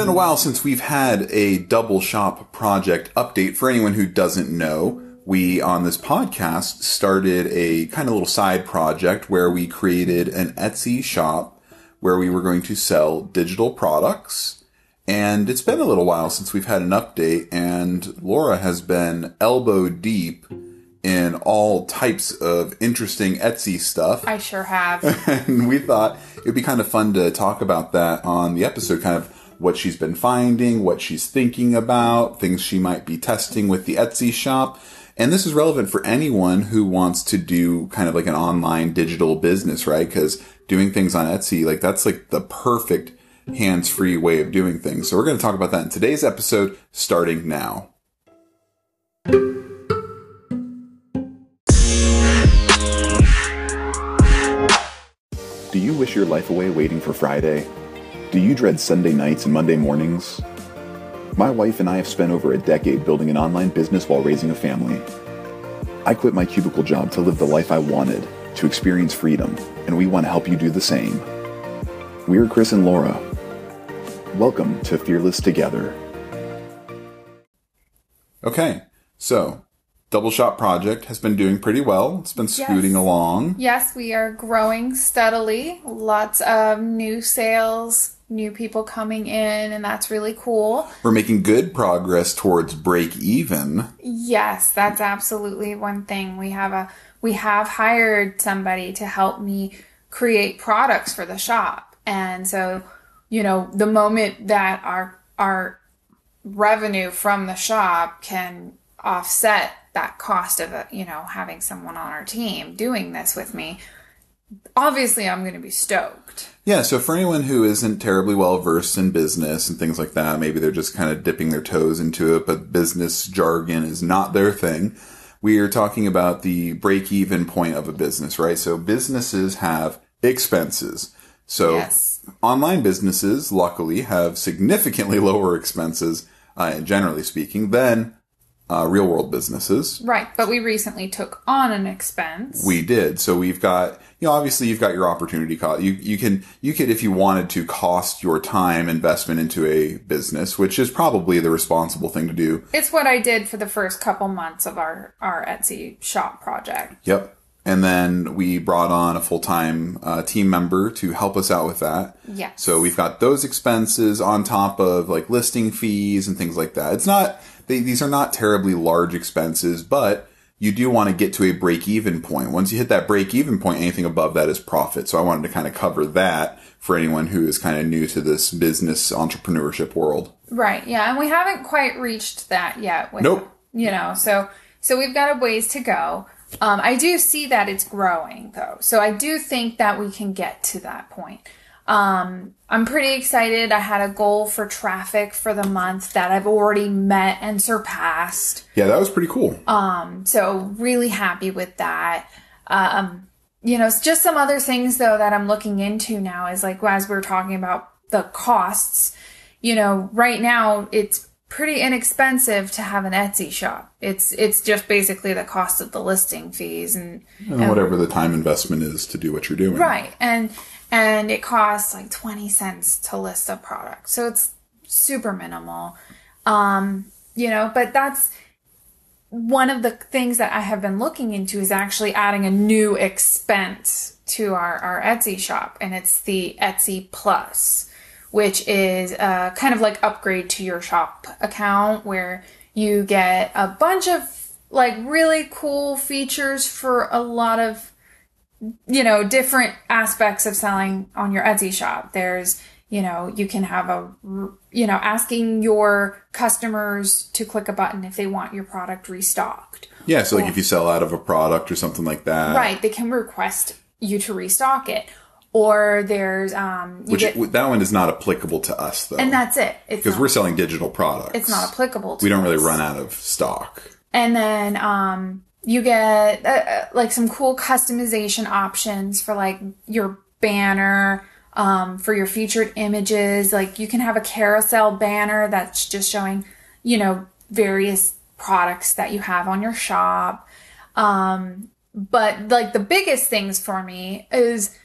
been a while since we've had a double shop project update. For anyone who doesn't know, we on this podcast started a kind of little side project where we created an Etsy shop where we were going to sell digital products. And it's been a little while since we've had an update, and Laura has been elbow deep in all types of interesting Etsy stuff. I sure have. and we thought it would be kind of fun to talk about that on the episode, kind of what she's been finding, what she's thinking about, things she might be testing with the Etsy shop. And this is relevant for anyone who wants to do kind of like an online digital business, right? Because doing things on Etsy, like that's like the perfect hands free way of doing things. So we're going to talk about that in today's episode, starting now. Do you wish your life away waiting for Friday? Do you dread Sunday nights and Monday mornings? My wife and I have spent over a decade building an online business while raising a family. I quit my cubicle job to live the life I wanted, to experience freedom, and we want to help you do the same. We're Chris and Laura. Welcome to Fearless Together. Okay, so Double Shot Project has been doing pretty well. It's been scooting Yes. along. yes, we are growing steadily. Lots of new sales, new people coming in, and that's really cool. We're making good progress towards break even. Yes, that's absolutely one thing. We have a we have hired somebody to help me create products for the shop. And so, you know, the moment that our our revenue from the shop can offset that cost of, uh, you know, having someone on our team doing this with me, obviously I'm going to be stoked. Yeah, so for anyone who isn't terribly well versed in business and things like that, maybe they're just kind of dipping their toes into it, but business jargon is not their thing. We are talking about the break even point of a business, right? So businesses have expenses. So Yes. online businesses, luckily, have significantly lower expenses, uh, generally speaking, than uh, real world businesses. Right, but we recently took on an expense. We did. So we've got, you know, obviously you've got your opportunity cost. You, you can, you could, if you wanted to cost your time investment into a business, which is probably the responsible thing to do. It's what I did for the first couple months of our our Etsy shop project. Yep. And then we brought on a full time uh, team member to help us out with that. Yes. So we've got those expenses on top of like listing fees and things like that. It's not, they, these are not terribly large expenses, but you do want to get to a break even point. Once you hit that break even point, anything above that is profit. So I wanted to kind of cover that for anyone who is kind of new to this business entrepreneurship world. Right. Yeah, and we haven't quite reached that yet. With, Nope. You know, so so we've got a ways to go. Um, I do see that it's growing though, so I do think that we can get to that point. Um, I'm pretty excited. I had a goal for traffic for the month that I've already met and surpassed. Yeah, that was pretty cool. Um, So really happy with that. Um, you know, it's just some other things though that I'm looking into now is like as we're talking about the costs, you know, right now it's pretty inexpensive to have an Etsy shop. It's it's just basically the cost of the listing fees and and whatever the time investment is to do what you're doing. right and and it costs like 20 cents to list a product. So it's super minimal. Um, you know, but that's one of the things that I have been looking into is actually adding a new expense to our, our Etsy shop, and it's the Etsy Plus, which is a kind of like upgrade to your shop account where you get a bunch of like really cool features for a lot of you know different aspects of selling on your Etsy shop. There's you know you can have a you know asking your customers to click a button if they want your product restocked. Yeah, so like if you sell out of a product or something like that. Right, they can request you to restock it. Or there's um you Which get that one is not applicable to us though. and that's it. It's because we're selling digital products. it's not applicable to We don't really run out of stock. And then um, you get uh, uh, like some cool customization options for like your banner, um, for your featured images. Like you can have a carousel banner that's just showing, you know, various products that you have on your shop. Um, but like the biggest things for me is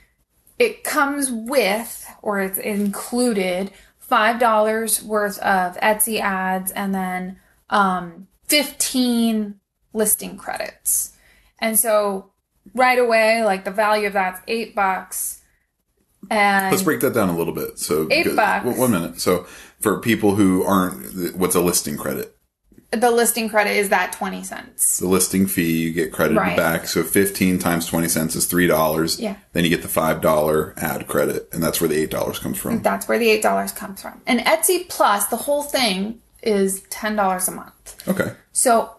it comes with or it's included five dollars worth of Etsy ads and then um, fifteen listing credits. And so right away, like the value of that's eight bucks. And Let's break that down a little bit. So, Eight because- bucks. one- minute. So, for people who aren't, what's a listing credit? the listing credit is that twenty cents. The listing fee you get credited Right. back. So, fifteen times twenty cents is three dollars. Yeah. Then you get the five dollar ad credit, and that's where the eight dollars comes from. That's where the eight dollars comes from. And Etsy Plus, the whole thing is ten dollars a month. Okay. So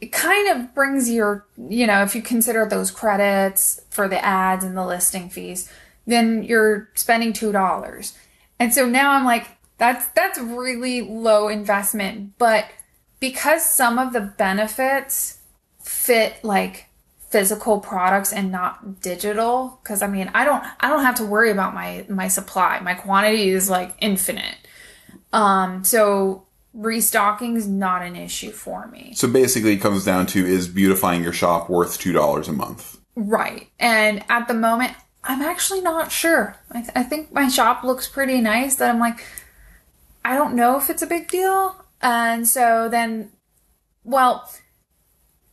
it kind of brings your, you know, if you consider those credits for the ads and the listing fees, then you're spending two dollars. And so now I'm like, that's that's really low investment. But because some of the benefits fit like physical products and not digital, because I mean I don't I don't have to worry about my my supply. My quantity is like infinite. Um so restocking is not an issue for me. So basically, it comes down to is beautifying your shop worth two dollars a month? Right. And at the moment, I'm actually not sure. I, th- I think my shop looks pretty nice that I'm like, I don't know if it's a big deal. And so then, well,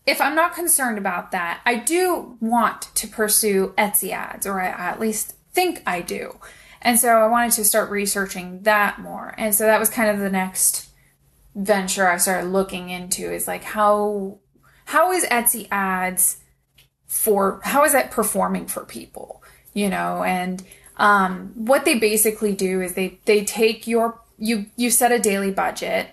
if I'm not concerned about that, I do want to pursue Etsy ads, or I, I at least think I do. And so I wanted to start researching that more. And so that was kind of the next venture I started looking into is like how how is Etsy ads for how is that performing for people you know and um, what they basically do is they they take your you you set a daily budget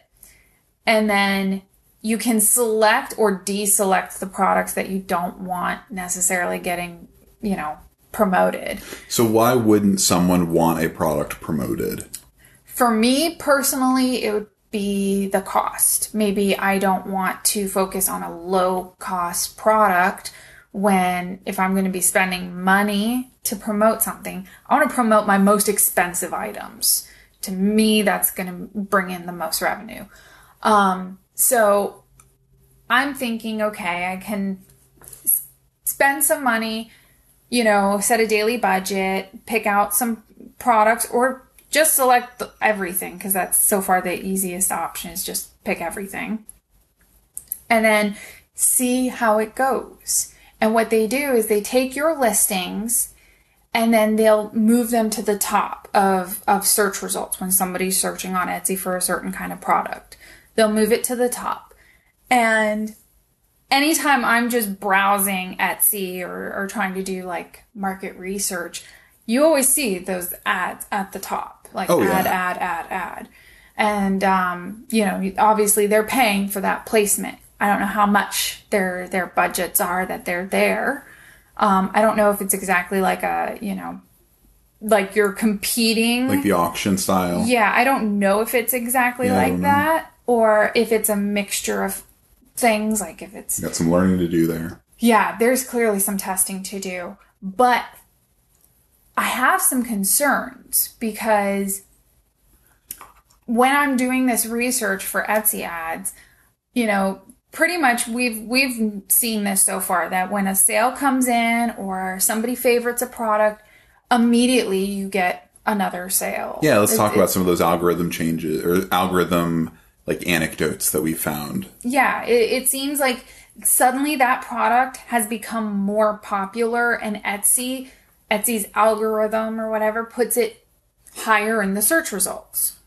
and then you can select or deselect the products that you don't want necessarily getting you know promoted So why wouldn't someone want a product promoted? for me personally it would be the cost. Maybe i don't want to focus on a low cost product when if i'm going to be spending money to promote something i want to promote my most expensive items. To me that's going to bring in the most revenue. Um, so i'm thinking okay i can spend some money you know set a daily budget pick out some products or just select everything because that's so far the easiest option is just pick everything and then see how it goes and what they do is they take your listings and then they'll move them to the top of, of search results when somebody's searching on Etsy for a certain kind of product. They'll move it to the top. And anytime I'm just browsing Etsy or, or trying to do like market research, you always see those ads at the top, like Oh, yeah. ad, ad, ad, ad. And, um, you know, obviously they're paying for that placement. I don't know how much their, their budgets are that they're there. Um, I don't know if it's exactly like a, you know, like you're competing. Like the auction style? Yeah, I don't know if it's exactly Yeah, like that or if it's a mixture of things, like if it's Got some learning to do there. yeah, there's clearly some testing to do, but I have some concerns because when I'm doing this research for Etsy ads, you know, pretty much we've we've seen this so far that when a sale comes in or somebody favorites a product, immediately you get another sale. Yeah, let's It- talk about some of those algorithm changes or algorithm like anecdotes that we found. yeah, it, it seems like suddenly that product has become more popular and Etsy, Etsy's algorithm or whatever puts it higher in the search results.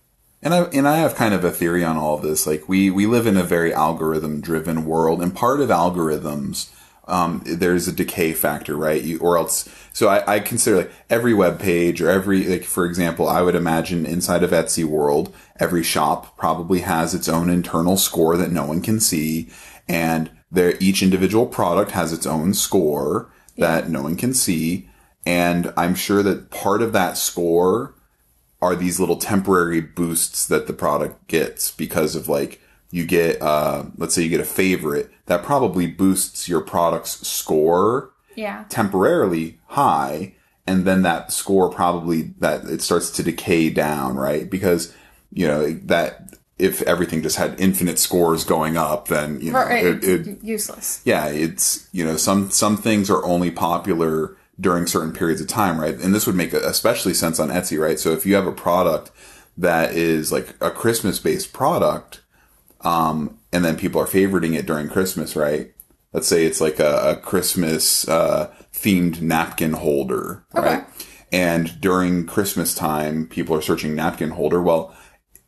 And I and I have kind of a theory on all of this. Like we we live in a very algorithm driven world, and part of algorithms, um, there's a decay factor, right? You, or else, so I, I consider like every web page or every like for example, I would imagine inside of Etsy world, every shop probably has its own internal score that no one can see, and there each individual product has its own score that no one can see, and I'm sure that part of that score are these little temporary boosts that the product gets because of like you get uh let's say you get a favorite that probably boosts your product's score Yeah. temporarily high and then that score probably that it starts to decay down right because you know that if everything just had infinite scores going up then you know Right, it, it's it useless. yeah, it's you know some some things are only popular during certain periods of time, right? And this would make especially sense on Etsy, right? So if you have a product that is like a Christmas based product, um, and then people are favoriting it during Christmas, right? Let's say it's like a, a Christmas uh, themed napkin holder, right? And during Christmas time, people are searching napkin holder. Well,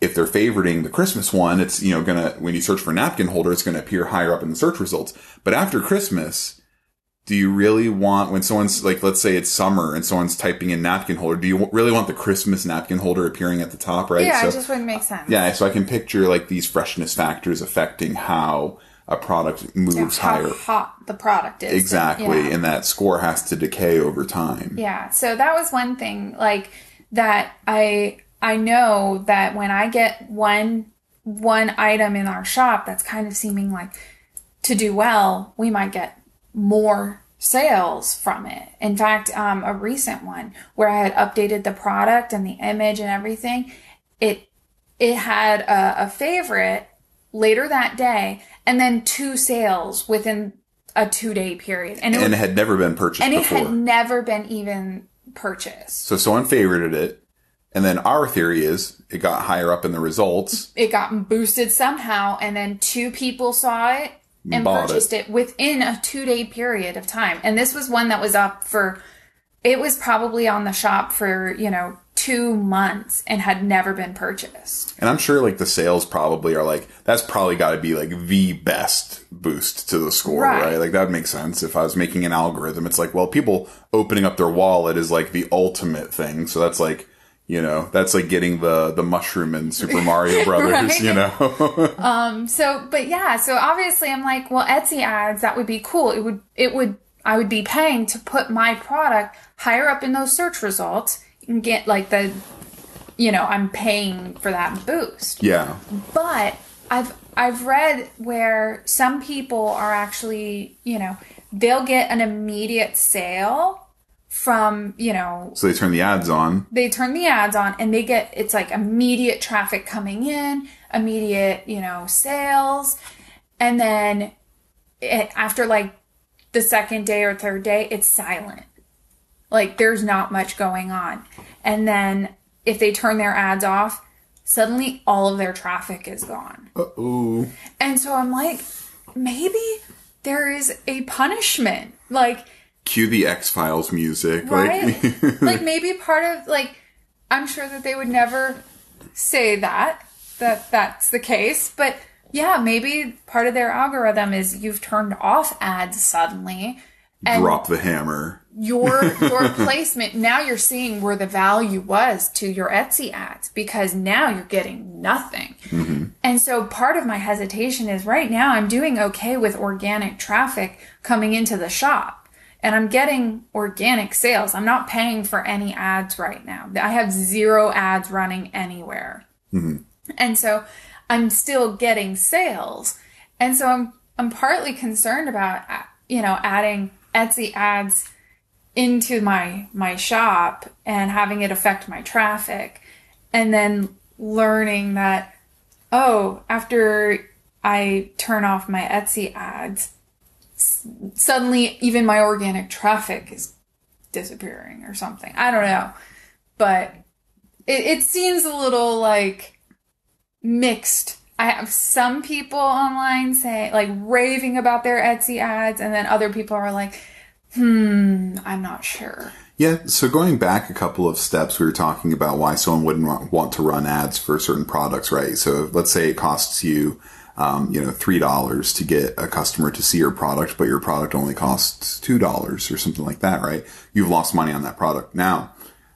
if they're favoriting the Christmas one, it's, you know, gonna, when you search for napkin holder, it's gonna appear higher up in the search results. But after Christmas, do you really want, when someone's like, let's say it's summer and someone's typing in napkin holder, do you really want the Christmas napkin holder appearing at the top, right? Yeah, So- it just wouldn't make sense. yeah, so I can picture like these freshness factors affecting how a product moves How higher. hot the product is. Exactly. Yeah. And that score has to decay over time. Yeah. So that was one thing like that I I know that when I get one one item in our shop that's kind of seeming like to do well, we might get more sales from it. In fact, um, a recent one where I had updated the product and the image and everything, it it had a, a favorite later that day, and then two sales within a two day period, and it, And it had never been purchased and it had never been even purchased. so someone favorited it. And then our theory is it got higher up in the results. It got boosted somehow, and then two people saw it and purchased it. within a two day period of time. And this was one that was up for, it was probably on the shop for, you know, two months and had never been purchased. And I'm sure like the sales probably are like, that's probably got to be like the best boost to the score, Right. right. Like that would make sense if I was making an algorithm. It's like, well, people opening up their wallet is like the ultimate thing. So that's like, you know, that's like getting the, the mushroom in Super Mario Brothers, Right. you know? Um so, but yeah, so obviously I'm like, well, Etsy ads, that would be cool. It would, it would, I would be paying to put my product higher up in those search results and get like the, you know, I'm paying for that boost. yeah. But I've I've read where some people are actually, you know, they'll get an immediate sale from, you know, So they turn the ads on. they turn the ads on and they get it's like immediate traffic coming in, immediate, you know, sales. And then it, after like the second day or third day, it's silent. Like there's not much going on. And then if they turn their ads off, suddenly all of their traffic is gone. Ooh. And so I'm like, maybe there is a punishment. Like, Cue the X Files music. right? Like, like maybe part of like I'm sure that they would never say that that that's the case, but yeah, maybe part of their algorithm is you've turned off ads suddenly and drop the hammer. your your placement now you're seeing where the value was to your Etsy ads because now you're getting nothing. Mm-hmm. And so part of my hesitation is right now I'm doing okay with organic traffic coming into the shop and I'm getting organic sales. I'm not paying for any ads right now. I have zero ads running anywhere. Mm-hmm. And so I'm still getting sales. And so I'm I'm partly concerned about you know adding Etsy ads into my my shop and having it affect my traffic and then learning that oh after I turn off my Etsy ads suddenly even my organic traffic is disappearing or something. I don't know. But it, it seems a little like mixed. I have some people online say like raving about their Etsy ads, and then other people are like, hmm, I'm not sure. Yeah, so going back a couple of steps, we were talking about why someone wouldn't want to run ads for certain products, right? So let's say it costs you, um, you know, three dollars to get a customer to see your product, but your product only costs two dollars or something like that, right? You've lost money on that product. Now,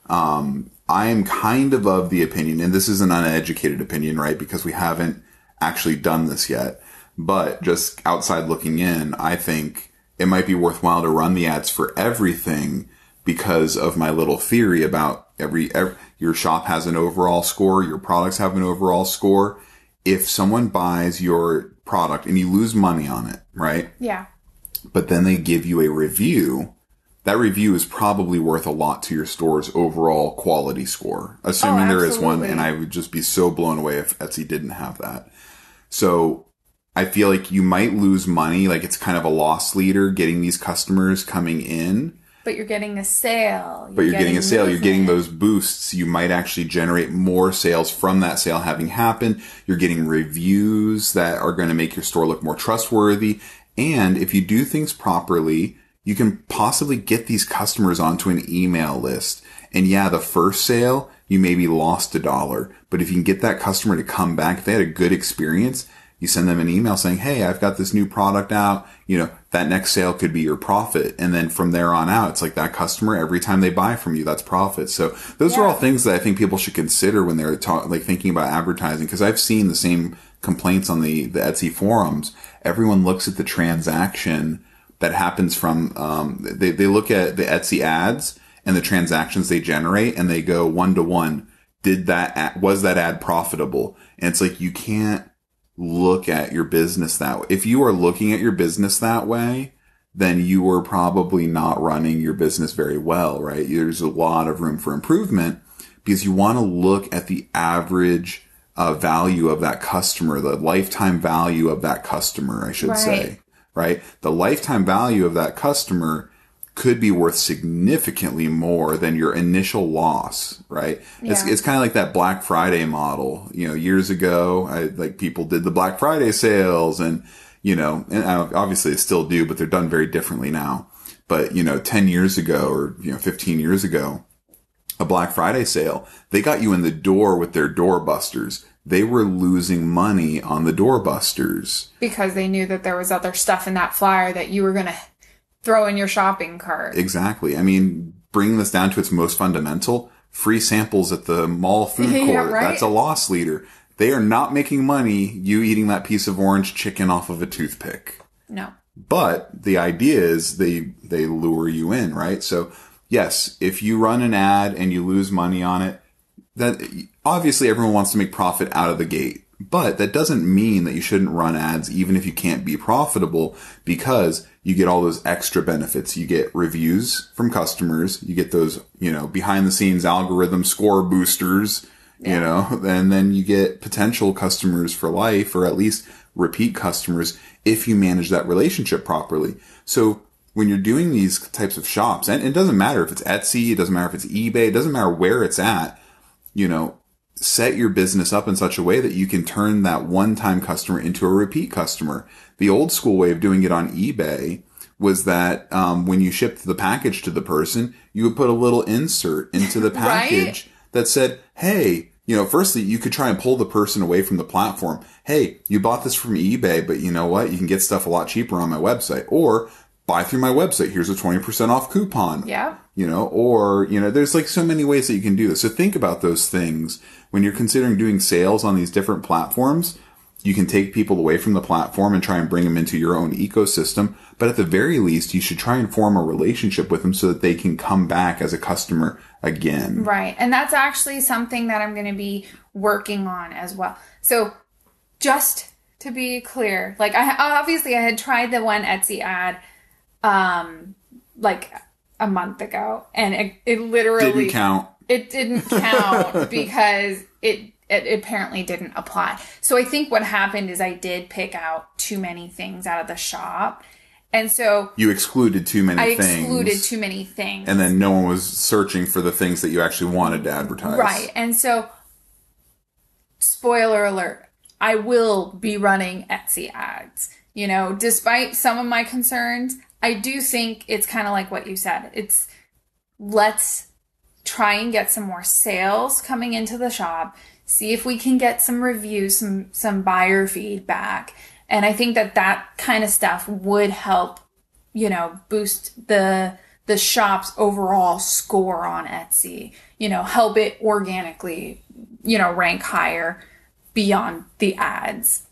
um, I am kind of of the opinion, and this is an uneducated opinion, right? Because we haven't actually done this yet, but just outside looking in, I think it might be worthwhile to run the ads for everything because of my little theory about every, every your shop has an overall score, your products have an overall score. If someone buys your product and you lose money on it, right? Yeah. but then they give you a review, that review is probably worth a lot to your store's overall quality score, assuming Oh, there is one. And I would just be so blown away if Etsy didn't have that. So I feel like you might lose money. Like it's kind of a loss leader getting these customers coming in. But you're getting a sale. but you're getting a sale. You're getting those boosts. You might actually generate more sales from that sale having happened. You're getting reviews that are going to make your store look more trustworthy. And if you do things properly, you can possibly get these customers onto an email list. And yeah, the first sale, you maybe lost a dollar. But if you can get that customer to come back, if they had a good experience, you send them an email saying, Hey, I've got this new product out. You know, that next sale could be your profit. And then from there on out, it's like that customer, every time they buy from you, that's profit. So those are all things that I think people should consider when they're talk, like thinking about advertising. Cause I've seen the same complaints on the, the Etsy forums. Everyone looks at the transaction that happens from, um, they, they look at the Etsy ads and the transactions they generate and they go one to one. Did that, ad, was that ad profitable? And it's like, you can't, look at your business that way. If you are looking at your business that way, then you are probably not running your business very well, right? There's a lot of room for improvement because you want to look at the average uh, value of that customer, the lifetime value of that customer, I should Right. say, right? The lifetime value of that customer could be worth significantly more than your initial loss, right? It's, Yeah. it's kind of like that Black Friday model. You know, years ago, I, like people did the Black Friday sales and, you know, and uh, obviously they still do, but they're done very differently now. But, you know, 10 years ago or, you know, 15 years ago, a Black Friday sale, they got you in the door with their doorbusters. They were losing money on the doorbusters. because they knew that there was other stuff in that flyer that you were going to throw in your shopping cart. Exactly. I mean, bringing this down to its most fundamental, free samples at the mall food court. Yeah, right? That's a loss leader. They are not making money you eating that piece of orange chicken off of a toothpick. no. But the idea is they they lure you in, right? So yes, if you run an ad and you lose money on it, that obviously everyone wants to make profit out of the gate. But that doesn't mean that you shouldn't run ads even if you can't be profitable because you get all those extra benefits. You get reviews from customers, you get those, you know, behind the scenes algorithm score boosters, you know, and then you get potential customers for life or at least repeat customers if you manage that relationship properly. So when you're doing these types of shops, and it doesn't matter if it's Etsy, it doesn't matter if it's eBay, it doesn't matter where it's at, you know, set your business up in such a way that you can turn that one time customer into a repeat customer. The old school way of doing it on eBay was that um, when you shipped the package to the person, you would put a little insert into the Right? package that said, Hey, you know, firstly, you could try and pull the person away from the platform. Hey, you bought this from eBay, but you know what? You can get stuff a lot cheaper on my website or buy through my website. Here's a 20% off coupon Yeah. you know, or, you know, there's like so many ways that you can do this. So think about those things when you're considering doing sales on these different platforms. You can take people away from the platform and try and bring them into your own ecosystem. But at the very least, you should try and form a relationship with them so that they can come back as a customer again. Right. And that's actually something that I'm going to be working on as well. So just to be clear, like I obviously I had tried the one Etsy ad um like a month ago and it, it literally Didn't count. it didn't count because it it apparently didn't apply. So I think what happened is I did pick out too many things out of the shop. And so You excluded too many I things. excluded too many things. and then no one was searching for the things that you actually wanted to advertise. Right. And so, spoiler alert, I will be running Etsy ads. You know, despite some of my concerns, I do think it's kind of like what you said. It's let's try and get some more sales coming into the shop, see if we can get some reviews, some some buyer feedback. And I think that that kind of stuff would help, you know, boost the the shop's overall score on Etsy, you know, help it organically, you know, rank higher beyond the ads.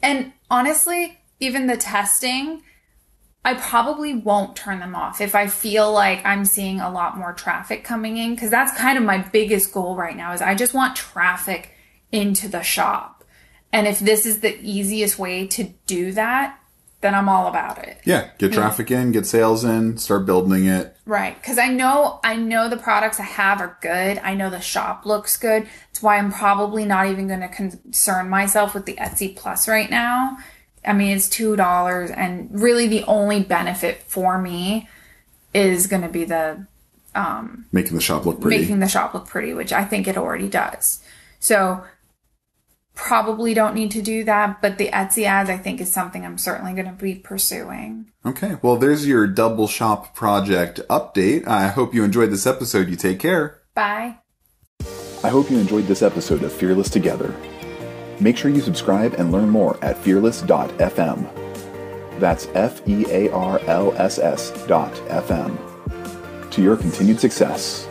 And honestly, even the testing, I probably won't turn them off if I feel like I'm seeing a lot more traffic coming in because that's kind of my biggest goal right now is I just want traffic into the shop. And if this is the easiest way to do that, then I'm all about it. Yeah. Get traffic in, get sales in, start building it. Right, because I know I know the products I have are good. I know the shop looks good. That's why I'm probably not even going to concern myself with the Etsy Plus right now. I mean, it's two dollars, and really the only benefit for me is going to be the um, Making the shop look pretty. making the shop look pretty, which I think it already does. So probably don't need to do that, but the Etsy ads I think is something I'm certainly going to be pursuing. okay. Well, there's your double shop project update. I hope you enjoyed this episode. You take care. Bye. I hope you enjoyed this episode of Fearless Together. Make sure you subscribe and learn more at fearless.fm. That's F E A R L S S dot FM. To your continued success.